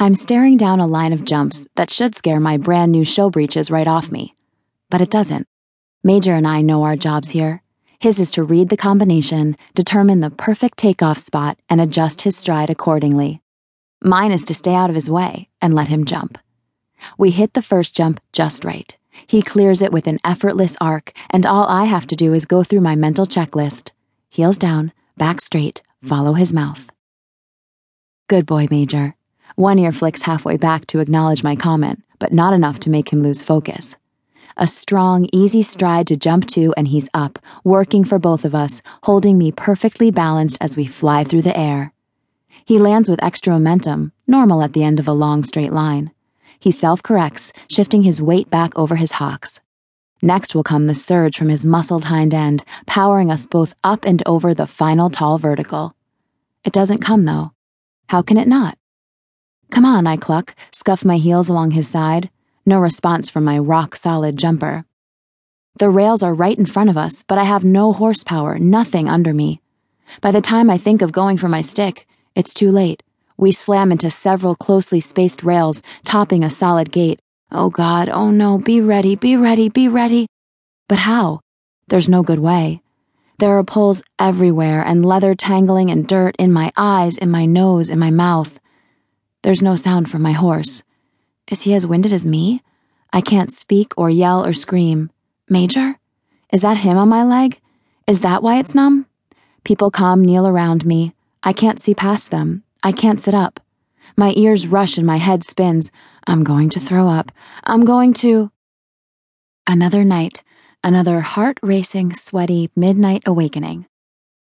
I'm staring down a line of jumps that should scare my brand new show breeches right off me. But it doesn't. Major and I know our jobs here. His is to read the combination, determine the perfect takeoff spot, and adjust his stride accordingly. Mine is to stay out of his way and let him jump. We hit the first jump just right. He clears it with an effortless arc, and all I have to do is go through my mental checklist heels down, back straight, follow his mouth. Good boy, Major. One ear flicks halfway back to acknowledge my comment, but not enough to make him lose focus. A strong, easy stride to jump to, and he's up, working for both of us, holding me perfectly balanced as we fly through the air. He lands with extra momentum, normal at the end of a long straight line. He self corrects, shifting his weight back over his hocks. Next will come the surge from his muscled hind end, powering us both up and over the final tall vertical. It doesn't come, though. How can it not? Come on, I cluck, scuff my heels along his side. No response from my rock solid jumper. The rails are right in front of us, but I have no horsepower, nothing under me. By the time I think of going for my stick, it's too late. We slam into several closely spaced rails, topping a solid gate. Oh God, oh no, be ready, be ready, be ready. But how? There's no good way. There are poles everywhere and leather tangling and dirt in my eyes, in my nose, in my mouth. There's no sound from my horse. Is he as winded as me? I can't speak or yell or scream. Major? Is that him on my leg? Is that why it's numb? People come, kneel around me. I can't see past them. I can't sit up. My ears rush and my head spins. I'm going to throw up. I'm going to. Another night, another heart racing, sweaty, midnight awakening.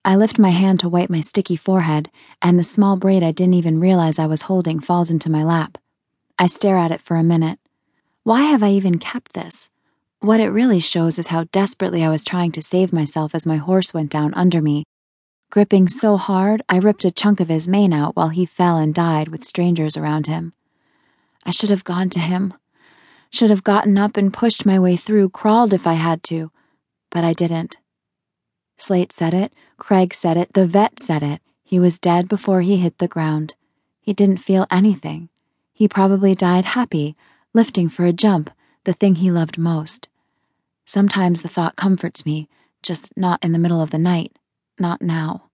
I lift my hand to wipe my sticky forehead, and the small braid I didn't even realize I was holding falls into my lap. I stare at it for a minute. Why have I even kept this? What it really shows is how desperately I was trying to save myself as my horse went down under me. Gripping so hard, I ripped a chunk of his mane out while he fell and died with strangers around him. I should have gone to him. Should have gotten up and pushed my way through, crawled if I had to. But I didn't. Slate said it, Craig said it, the vet said it. He was dead before he hit the ground. He didn't feel anything. He probably died happy, lifting for a jump, the thing he loved most. Sometimes the thought comforts me, just not in the middle of the night, not now.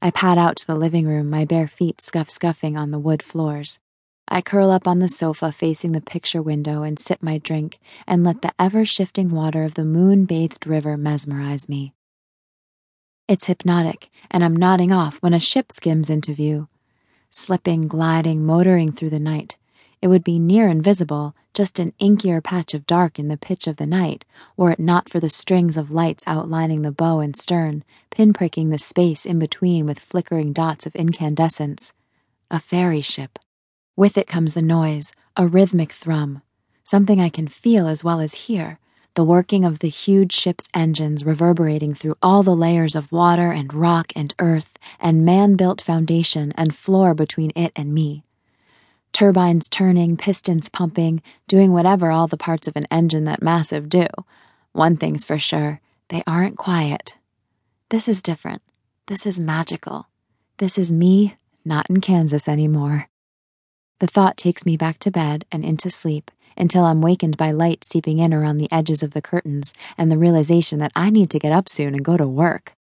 I pad out to the living room, my bare feet scuff scuffing on the wood floors. I curl up on the sofa facing the picture window and sip my drink and let the ever shifting water of the moon bathed river mesmerize me. It's hypnotic, and I'm nodding off when a ship skims into view. Slipping, gliding, motoring through the night. It would be near invisible, just an inkier patch of dark in the pitch of the night, were it not for the strings of lights outlining the bow and stern, pinpricking the space in between with flickering dots of incandescence. A fairy ship. With it comes the noise, a rhythmic thrum, something I can feel as well as hear, the working of the huge ship's engines reverberating through all the layers of water and rock and earth and man built foundation and floor between it and me. Turbines turning, pistons pumping, doing whatever all the parts of an engine that massive do. One thing's for sure they aren't quiet. This is different. This is magical. This is me, not in Kansas anymore. The thought takes me back to bed and into sleep until I'm wakened by light seeping in around the edges of the curtains and the realization that I need to get up soon and go to work.